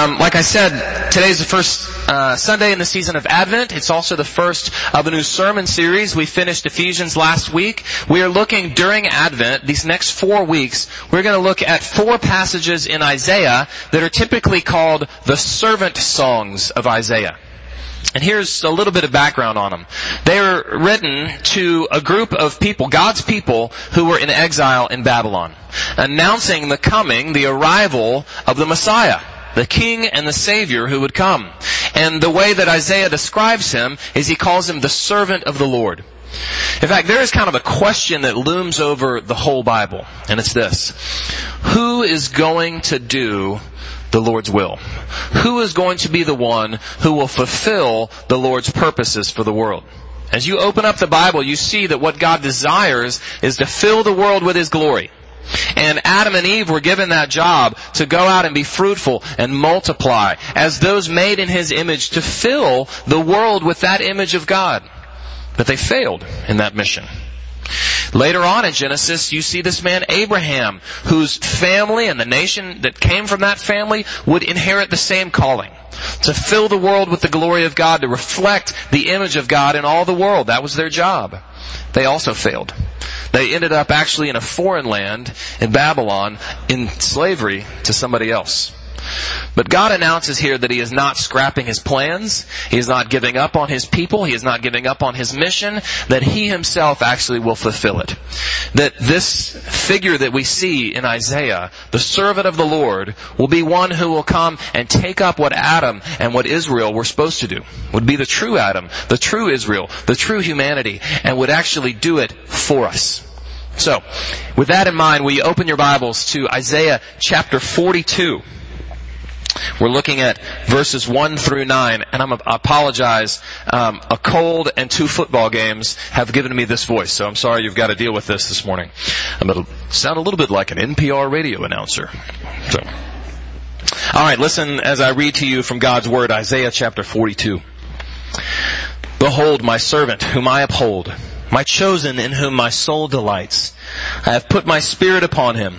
Um, like I said, today is the first uh, Sunday in the season of Advent. It's also the first of a new sermon series. We finished Ephesians last week. We are looking during Advent, these next four weeks, we're going to look at four passages in Isaiah that are typically called the servant songs of Isaiah. And here's a little bit of background on them. They were written to a group of people, God's people, who were in exile in Babylon, announcing the coming, the arrival of the Messiah the king and the savior who would come. And the way that Isaiah describes him is he calls him the servant of the Lord. In fact, there is kind of a question that looms over the whole Bible, and it's this. Who is going to do the Lord's will? Who is going to be the one who will fulfill the Lord's purposes for the world? As you open up the Bible, you see that what God desires is to fill the world with His glory. And Adam and Eve were given that job to go out and be fruitful and multiply as those made in His image to fill the world with that image of God. But they failed in that mission. Later on in Genesis, you see this man Abraham, whose family and the nation that came from that family would inherit the same calling. To fill the world with the glory of God, to reflect the image of God in all the world. That was their job. They also failed. They ended up actually in a foreign land, in Babylon, in slavery to somebody else. But God announces here that He is not scrapping His plans. He is not giving up on His people. He is not giving up on His mission. That He Himself actually will fulfill it. That this figure that we see in Isaiah, the servant of the Lord, will be one who will come and take up what Adam and what Israel were supposed to do. Would be the true Adam, the true Israel, the true humanity, and would actually do it for us. So, with that in mind, will you open your Bibles to Isaiah chapter 42? We're looking at verses 1 through 9, and I'm, I apologize. Um, a cold and two football games have given me this voice, so I'm sorry you've got to deal with this this morning. I'm going to sound a little bit like an NPR radio announcer. So. Alright, listen as I read to you from God's Word, Isaiah chapter 42. Behold my servant, whom I uphold, my chosen in whom my soul delights. I have put my spirit upon him.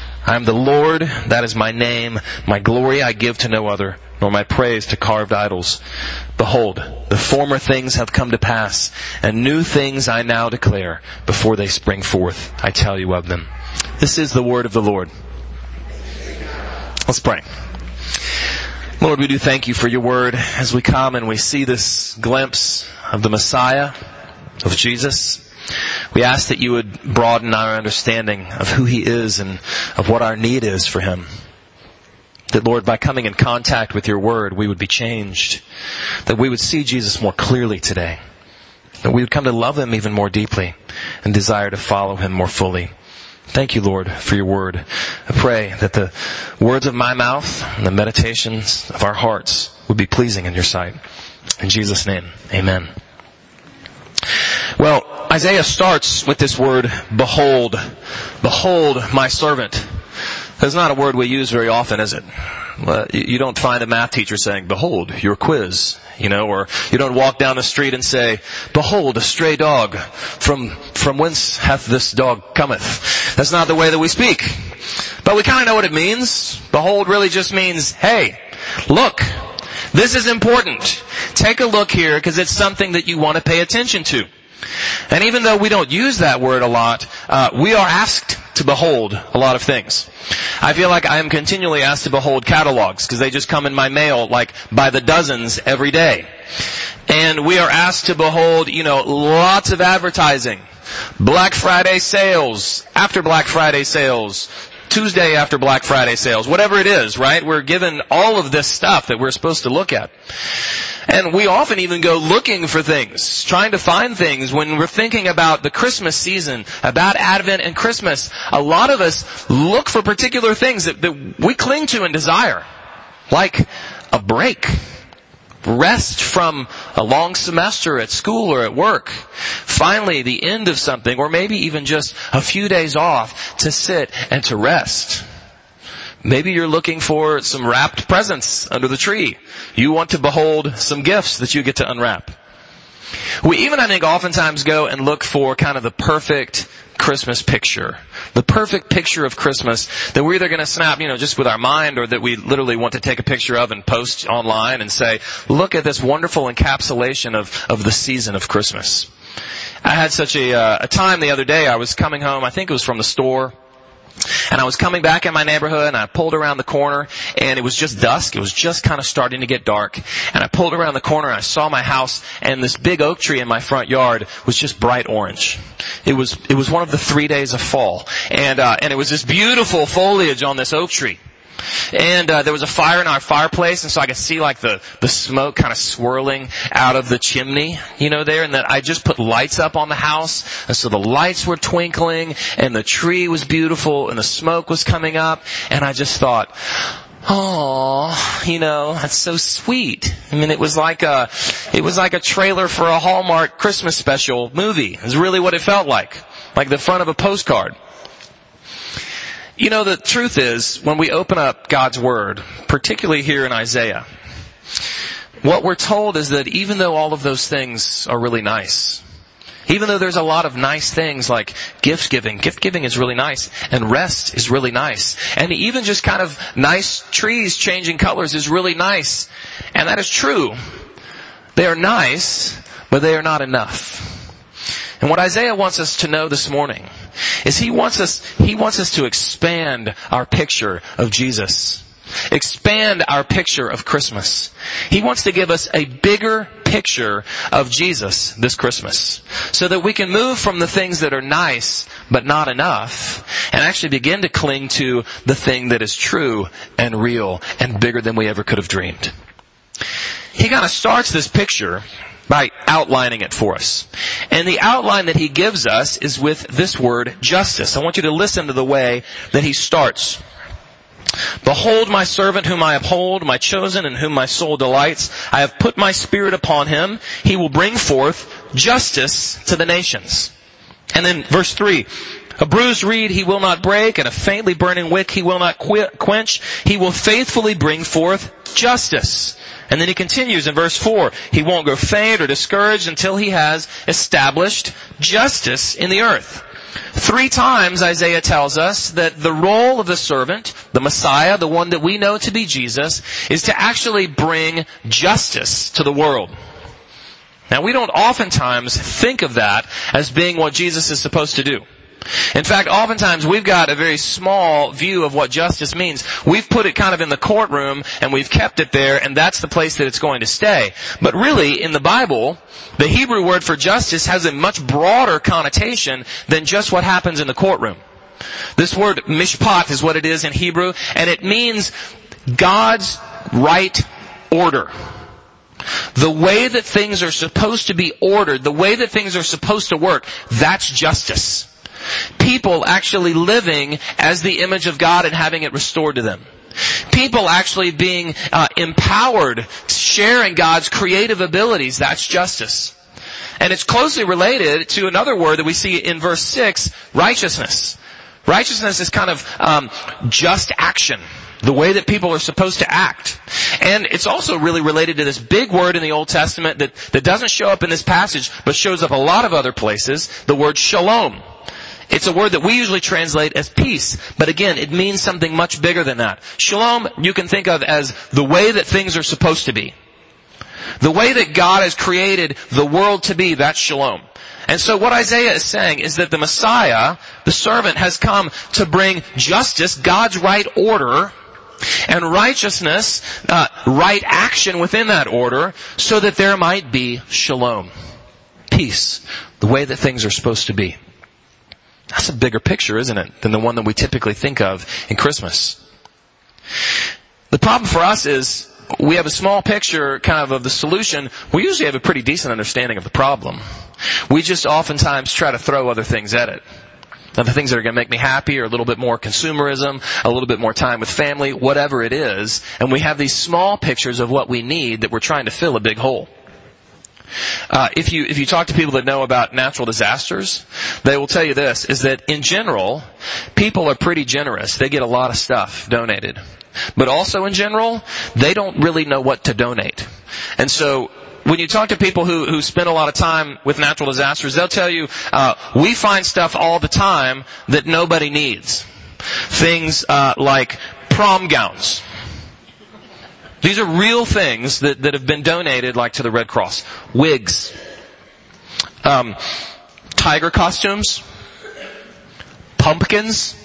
I am the Lord, that is my name. My glory I give to no other, nor my praise to carved idols. Behold, the former things have come to pass, and new things I now declare before they spring forth. I tell you of them. This is the word of the Lord. Let's pray. Lord, we do thank you for your word as we come and we see this glimpse of the Messiah, of Jesus. We ask that you would broaden our understanding of who He is and of what our need is for Him. That Lord, by coming in contact with your word, we would be changed. That we would see Jesus more clearly today. That we would come to love Him even more deeply and desire to follow Him more fully. Thank you, Lord, for your word. I pray that the words of my mouth and the meditations of our hearts would be pleasing in your sight. In Jesus' name, amen. Well, Isaiah starts with this word, behold. Behold my servant. That's not a word we use very often, is it? You don't find a math teacher saying, behold, your quiz, you know, or you don't walk down the street and say, behold, a stray dog, from, from whence hath this dog cometh? That's not the way that we speak. But we kind of know what it means. Behold really just means, hey, look, this is important. Take a look here because it's something that you want to pay attention to. And even though we don't use that word a lot, uh, we are asked to behold a lot of things. I feel like I am continually asked to behold catalogs because they just come in my mail like by the dozens every day. And we are asked to behold, you know, lots of advertising Black Friday sales, after Black Friday sales, Tuesday after Black Friday sales, whatever it is, right? We're given all of this stuff that we're supposed to look at. And we often even go looking for things, trying to find things when we're thinking about the Christmas season, about Advent and Christmas. A lot of us look for particular things that, that we cling to and desire. Like a break. Rest from a long semester at school or at work. Finally, the end of something, or maybe even just a few days off to sit and to rest. Maybe you're looking for some wrapped presents under the tree. You want to behold some gifts that you get to unwrap. We even, I think, oftentimes go and look for kind of the perfect Christmas picture. The perfect picture of Christmas that we're either going to snap, you know, just with our mind or that we literally want to take a picture of and post online and say, look at this wonderful encapsulation of, of the season of Christmas. I had such a, uh, a time the other day. I was coming home. I think it was from the store and I was coming back in my neighborhood and I pulled around the corner and it was just dusk. It was just kind of starting to get dark. And I pulled around the corner and I saw my house and this big oak tree in my front yard was just bright orange. It was, it was one of the three days of fall. And, uh, and it was this beautiful foliage on this oak tree. And uh, there was a fire in our fireplace, and so I could see like the the smoke kind of swirling out of the chimney, you know, there. And then I just put lights up on the house, and so the lights were twinkling, and the tree was beautiful, and the smoke was coming up, and I just thought. Oh, you know, that's so sweet. I mean, it was like a, it was like a trailer for a Hallmark Christmas special movie. It's really what it felt like. Like the front of a postcard. You know, the truth is, when we open up God's Word, particularly here in Isaiah, what we're told is that even though all of those things are really nice, even though there's a lot of nice things like gift giving, gift giving is really nice, and rest is really nice, and even just kind of nice trees changing colors is really nice, and that is true. They are nice, but they are not enough. And what Isaiah wants us to know this morning is he wants us, he wants us to expand our picture of Jesus. Expand our picture of Christmas. He wants to give us a bigger picture of Jesus this Christmas. So that we can move from the things that are nice but not enough and actually begin to cling to the thing that is true and real and bigger than we ever could have dreamed. He kind of starts this picture by outlining it for us. And the outline that he gives us is with this word, justice. I want you to listen to the way that he starts. Behold my servant whom I uphold, my chosen in whom my soul delights. I have put my spirit upon him. He will bring forth justice to the nations. And then verse three, a bruised reed he will not break, and a faintly burning wick he will not quench. He will faithfully bring forth justice. And then he continues in verse 4, he won't grow faint or discouraged until he has established justice in the earth. Three times Isaiah tells us that the role of the servant, the Messiah, the one that we know to be Jesus, is to actually bring justice to the world. Now we don't oftentimes think of that as being what Jesus is supposed to do. In fact, oftentimes we've got a very small view of what justice means. We've put it kind of in the courtroom and we've kept it there and that's the place that it's going to stay. But really, in the Bible, the Hebrew word for justice has a much broader connotation than just what happens in the courtroom. This word mishpat is what it is in Hebrew and it means God's right order. The way that things are supposed to be ordered, the way that things are supposed to work, that's justice people actually living as the image of God and having it restored to them. People actually being uh, empowered, sharing God's creative abilities. That's justice. And it's closely related to another word that we see in verse 6, righteousness. Righteousness is kind of um, just action. The way that people are supposed to act. And it's also really related to this big word in the Old Testament that, that doesn't show up in this passage, but shows up a lot of other places, the word shalom. It's a word that we usually translate as peace, but again, it means something much bigger than that. Shalom, you can think of as the way that things are supposed to be. The way that God has created the world to be, that's shalom. And so what Isaiah is saying is that the Messiah, the servant, has come to bring justice, God's right order, and righteousness, uh, right action within that order, so that there might be shalom. Peace. The way that things are supposed to be. That's a bigger picture, isn't it, than the one that we typically think of in Christmas. The problem for us is we have a small picture kind of of the solution. We usually have a pretty decent understanding of the problem. We just oftentimes try to throw other things at it. Now the things that are going to make me happy are a little bit more consumerism, a little bit more time with family, whatever it is. And we have these small pictures of what we need that we're trying to fill a big hole. Uh, if you if you talk to people that know about natural disasters, they will tell you this: is that in general, people are pretty generous. They get a lot of stuff donated, but also in general, they don't really know what to donate. And so when you talk to people who, who spend a lot of time with natural disasters, they'll tell you, uh, we find stuff all the time that nobody needs. Things uh, like prom gowns. These are real things that, that have been donated, like to the Red Cross. Wigs. Um, tiger costumes. Pumpkins.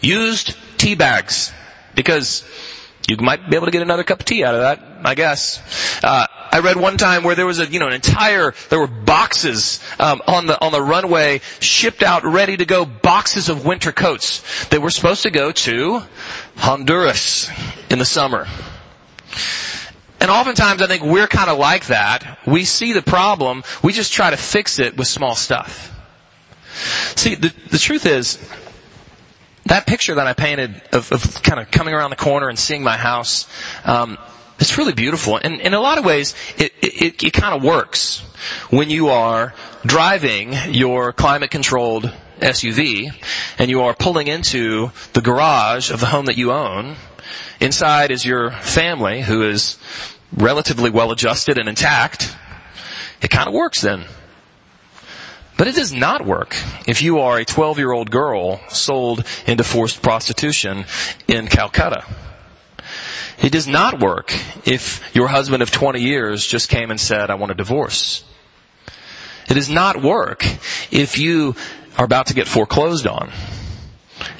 Used tea bags. Because you might be able to get another cup of tea out of that, I guess. Uh, I read one time where there was a, you know, an entire, there were boxes um, on the on the runway shipped out, ready to go, boxes of winter coats that were supposed to go to Honduras in the summer. And oftentimes I think we're kind of like that. We see the problem, we just try to fix it with small stuff. See, the, the truth is, that picture that I painted of, of kind of coming around the corner and seeing my house, um, it's really beautiful. And in a lot of ways, it, it, it kind of works when you are driving your climate controlled SUV and you are pulling into the garage of the home that you own. Inside is your family who is relatively well adjusted and intact. It kind of works then. But it does not work if you are a 12 year old girl sold into forced prostitution in Calcutta. It does not work if your husband of 20 years just came and said, I want a divorce. It does not work if you are about to get foreclosed on.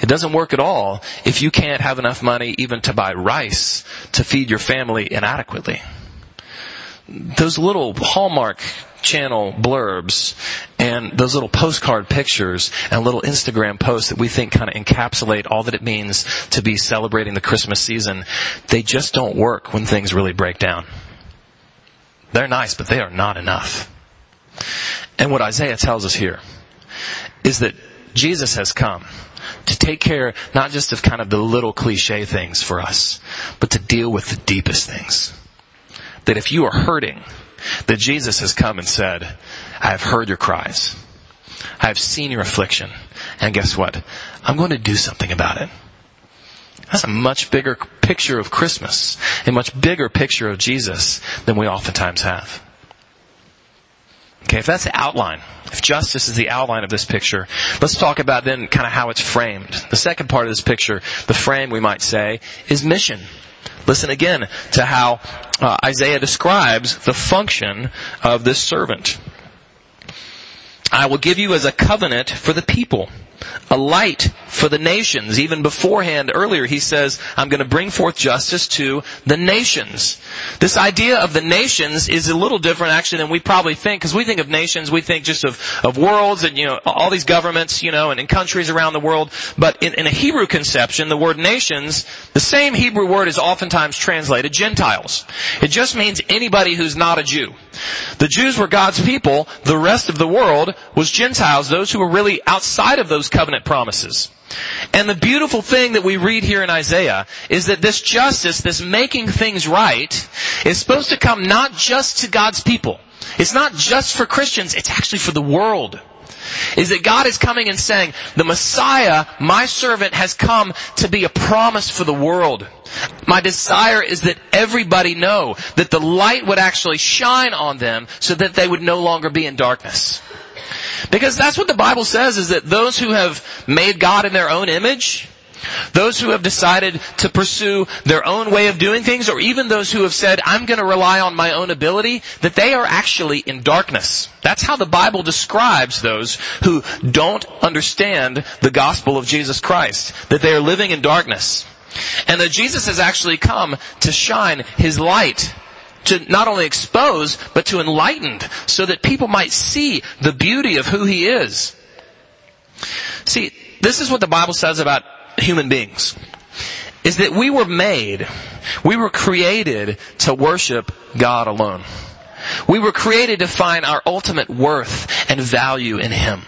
It doesn't work at all if you can't have enough money even to buy rice to feed your family inadequately. Those little Hallmark channel blurbs and those little postcard pictures and little Instagram posts that we think kind of encapsulate all that it means to be celebrating the Christmas season, they just don't work when things really break down. They're nice, but they are not enough. And what Isaiah tells us here is that Jesus has come to take care not just of kind of the little cliche things for us, but to deal with the deepest things. That if you are hurting, that Jesus has come and said, I have heard your cries. I have seen your affliction. And guess what? I'm going to do something about it. That's a much bigger picture of Christmas, a much bigger picture of Jesus than we oftentimes have. Okay, if that's the outline, if justice is the outline of this picture, let's talk about then kind of how it's framed. The second part of this picture, the frame we might say, is mission. Listen again to how uh, Isaiah describes the function of this servant. I will give you as a covenant for the people a light for the nations. Even beforehand, earlier, he says, I'm going to bring forth justice to the nations. This idea of the nations is a little different actually than we probably think, because we think of nations, we think just of, of worlds and, you know, all these governments, you know, and in countries around the world. But in, in a Hebrew conception, the word nations, the same Hebrew word is oftentimes translated Gentiles. It just means anybody who's not a Jew. The Jews were God's people. The rest of the world was Gentiles, those who were really outside of those covenant promises. And the beautiful thing that we read here in Isaiah is that this justice, this making things right, is supposed to come not just to God's people. It's not just for Christians, it's actually for the world. Is that God is coming and saying, the Messiah, my servant, has come to be a promise for the world. My desire is that everybody know that the light would actually shine on them so that they would no longer be in darkness. Because that's what the Bible says is that those who have made God in their own image, those who have decided to pursue their own way of doing things, or even those who have said, I'm going to rely on my own ability, that they are actually in darkness. That's how the Bible describes those who don't understand the gospel of Jesus Christ, that they are living in darkness. And that Jesus has actually come to shine His light to not only expose, but to enlighten so that people might see the beauty of who he is. See, this is what the Bible says about human beings. Is that we were made, we were created to worship God alone. We were created to find our ultimate worth and value in Him.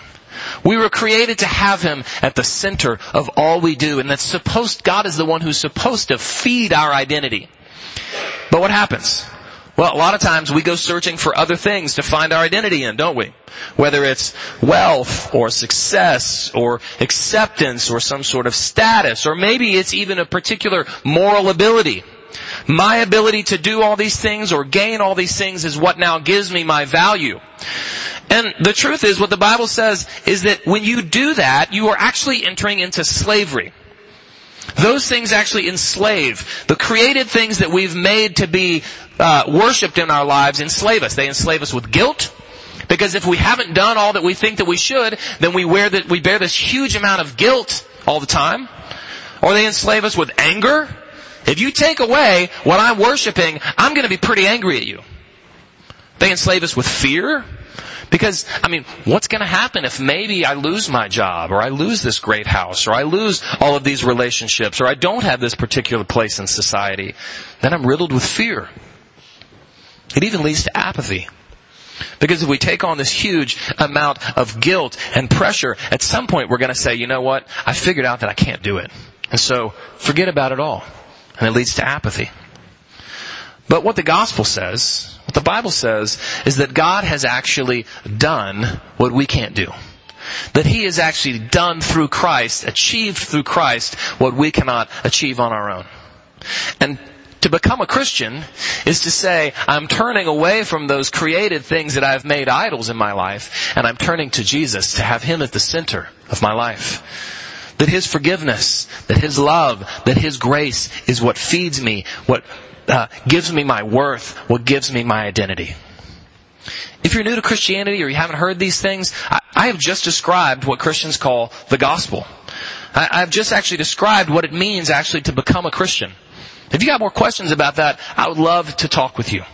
We were created to have Him at the center of all we do, and that's supposed, God is the one who's supposed to feed our identity. But what happens? Well, a lot of times we go searching for other things to find our identity in, don't we? Whether it's wealth or success or acceptance or some sort of status or maybe it's even a particular moral ability. My ability to do all these things or gain all these things is what now gives me my value. And the truth is, what the Bible says is that when you do that, you are actually entering into slavery. Those things actually enslave. The created things that we've made to be uh, worshipped in our lives enslave us. They enslave us with guilt. Because if we haven't done all that we think that we should, then we wear that, we bear this huge amount of guilt all the time. Or they enslave us with anger. If you take away what I'm worshiping, I'm gonna be pretty angry at you. They enslave us with fear. Because, I mean, what's gonna happen if maybe I lose my job, or I lose this great house, or I lose all of these relationships, or I don't have this particular place in society? Then I'm riddled with fear. It even leads to apathy. Because if we take on this huge amount of guilt and pressure, at some point we're gonna say, you know what? I figured out that I can't do it. And so, forget about it all. And it leads to apathy. But what the gospel says the Bible says is that God has actually done what we can't do. That He has actually done through Christ, achieved through Christ, what we cannot achieve on our own. And to become a Christian is to say, I'm turning away from those created things that I've made idols in my life, and I'm turning to Jesus to have Him at the center of my life. That His forgiveness, that His love, that His grace is what feeds me, what uh, gives me my worth, what gives me my identity. If you're new to Christianity or you haven't heard these things, I, I have just described what Christians call the gospel. I, I've just actually described what it means actually to become a Christian. If you got more questions about that, I would love to talk with you.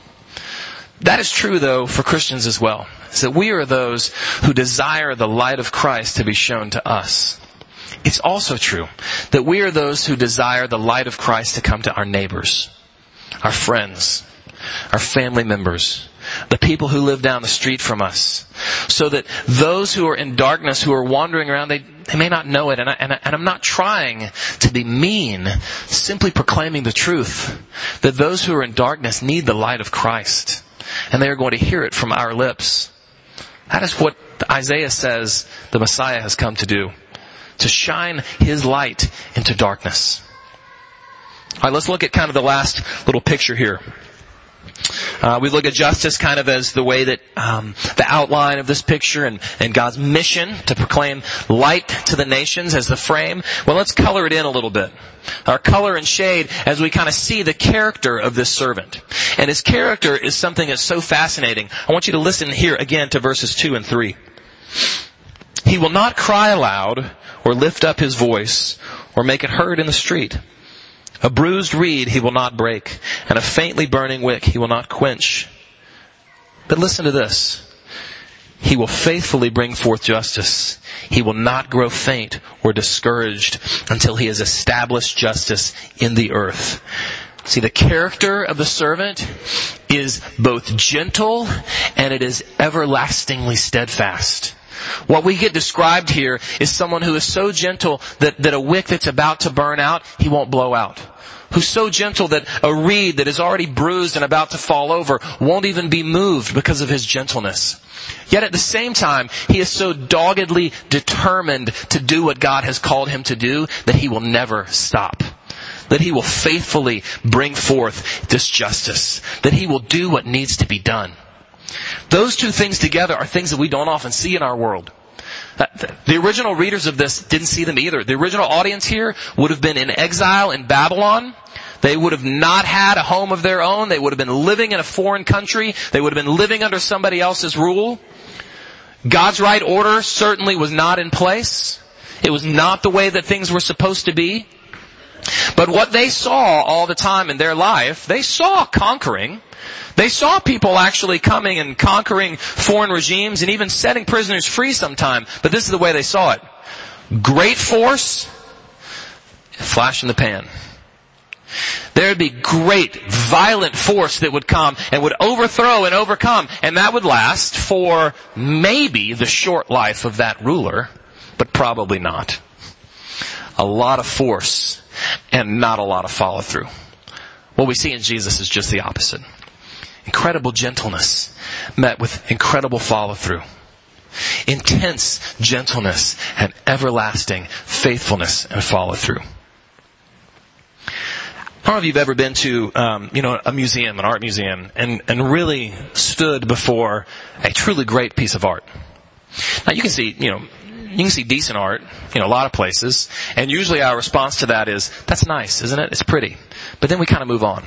That is true though for Christians as well. Is that we are those who desire the light of Christ to be shown to us. It's also true that we are those who desire the light of Christ to come to our neighbors our friends, our family members, the people who live down the street from us. So that those who are in darkness, who are wandering around, they, they may not know it. And, I, and, I, and I'm not trying to be mean, simply proclaiming the truth. That those who are in darkness need the light of Christ. And they are going to hear it from our lips. That is what Isaiah says the Messiah has come to do. To shine His light into darkness. All right, let's look at kind of the last little picture here. Uh, we look at justice kind of as the way that um, the outline of this picture and, and God's mission to proclaim light to the nations as the frame. Well, let's color it in a little bit. Our color and shade as we kind of see the character of this servant. And his character is something that's so fascinating. I want you to listen here again to verses 2 and 3. He will not cry aloud or lift up his voice or make it heard in the street. A bruised reed he will not break, and a faintly burning wick he will not quench. But listen to this. He will faithfully bring forth justice. He will not grow faint or discouraged until he has established justice in the earth. See, the character of the servant is both gentle and it is everlastingly steadfast. What we get described here is someone who is so gentle that, that a wick that's about to burn out, he won't blow out. Who's so gentle that a reed that is already bruised and about to fall over won't even be moved because of his gentleness. Yet at the same time, he is so doggedly determined to do what God has called him to do that he will never stop that he will faithfully bring forth this justice, that he will do what needs to be done. Those two things together are things that we don't often see in our world. Uh, the original readers of this didn't see them either. The original audience here would have been in exile in Babylon. They would have not had a home of their own. They would have been living in a foreign country. They would have been living under somebody else's rule. God's right order certainly was not in place. It was not the way that things were supposed to be. But what they saw all the time in their life, they saw conquering. They saw people actually coming and conquering foreign regimes and even setting prisoners free sometime, but this is the way they saw it. great force, flash in the pan. There'd be great, violent force that would come and would overthrow and overcome, and that would last for maybe the short life of that ruler, but probably not. A lot of force and not a lot of follow through. What we see in Jesus is just the opposite. Incredible gentleness met with incredible follow through. Intense gentleness and everlasting faithfulness and follow through. I don't know if you've ever been to, um, you know, a museum, an art museum, and, and really stood before a truly great piece of art. Now you can see, you know, you can see decent art, you know, a lot of places, and usually our response to that is, that's nice, isn't it? It's pretty. But then we kind of move on.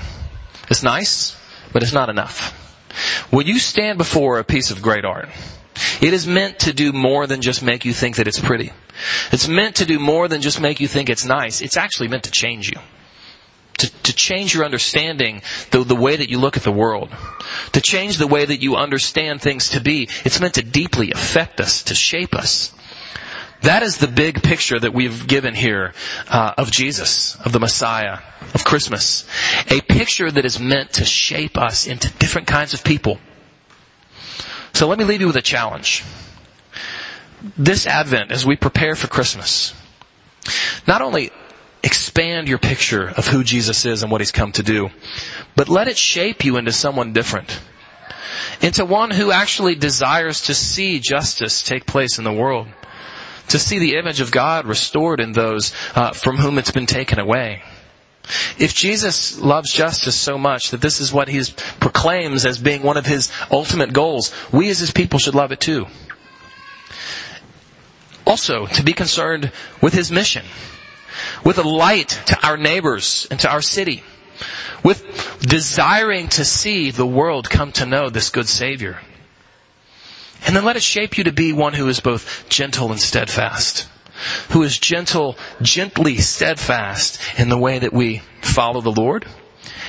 It's nice, but it's not enough. When you stand before a piece of great art, it is meant to do more than just make you think that it's pretty. It's meant to do more than just make you think it's nice. It's actually meant to change you to, to change your understanding, the, the way that you look at the world, to change the way that you understand things to be. It's meant to deeply affect us, to shape us. That is the big picture that we've given here uh, of Jesus, of the Messiah, of Christmas. A picture that is meant to shape us into different kinds of people. So let me leave you with a challenge. This Advent, as we prepare for Christmas, not only expand your picture of who Jesus is and what he's come to do. But let it shape you into someone different. Into one who actually desires to see justice take place in the world. To see the image of God restored in those uh, from whom it's been taken away. If Jesus loves justice so much that this is what he proclaims as being one of his ultimate goals, we as his people should love it too. Also, to be concerned with his mission with a light to our neighbors and to our city, with desiring to see the world come to know this good Savior. And then let it shape you to be one who is both gentle and steadfast. Who is gentle, gently steadfast in the way that we follow the Lord,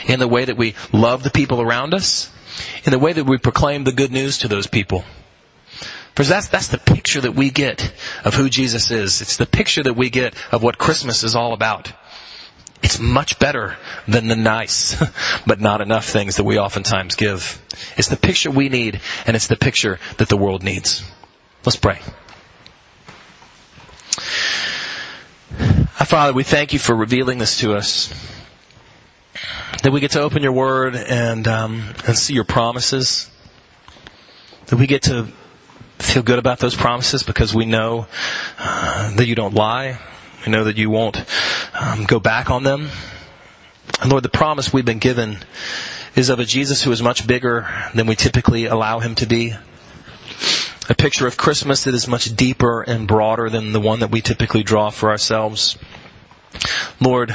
in the way that we love the people around us, in the way that we proclaim the good news to those people. Because that's, that's the picture that we get of who Jesus is. It's the picture that we get of what Christmas is all about. It's much better than the nice, but not enough things that we oftentimes give. It's the picture we need, and it's the picture that the world needs. Let's pray. Father, we thank you for revealing this to us. That we get to open your word and, um, and see your promises. That we get to feel good about those promises because we know uh, that you don't lie. We know that you won't um, go back on them. And Lord, the promise we've been given is of a Jesus who is much bigger than we typically allow him to be. A picture of Christmas that is much deeper and broader than the one that we typically draw for ourselves. Lord,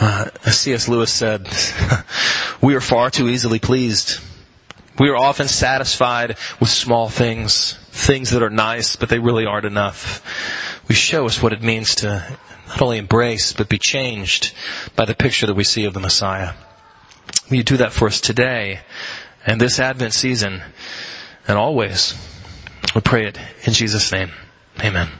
uh, C.S. Lewis said, we are far too easily pleased. We are often satisfied with small things things that are nice, but they really aren't enough. We show us what it means to not only embrace, but be changed by the picture that we see of the Messiah. Will you do that for us today and this Advent season and always? We pray it in Jesus' name. Amen.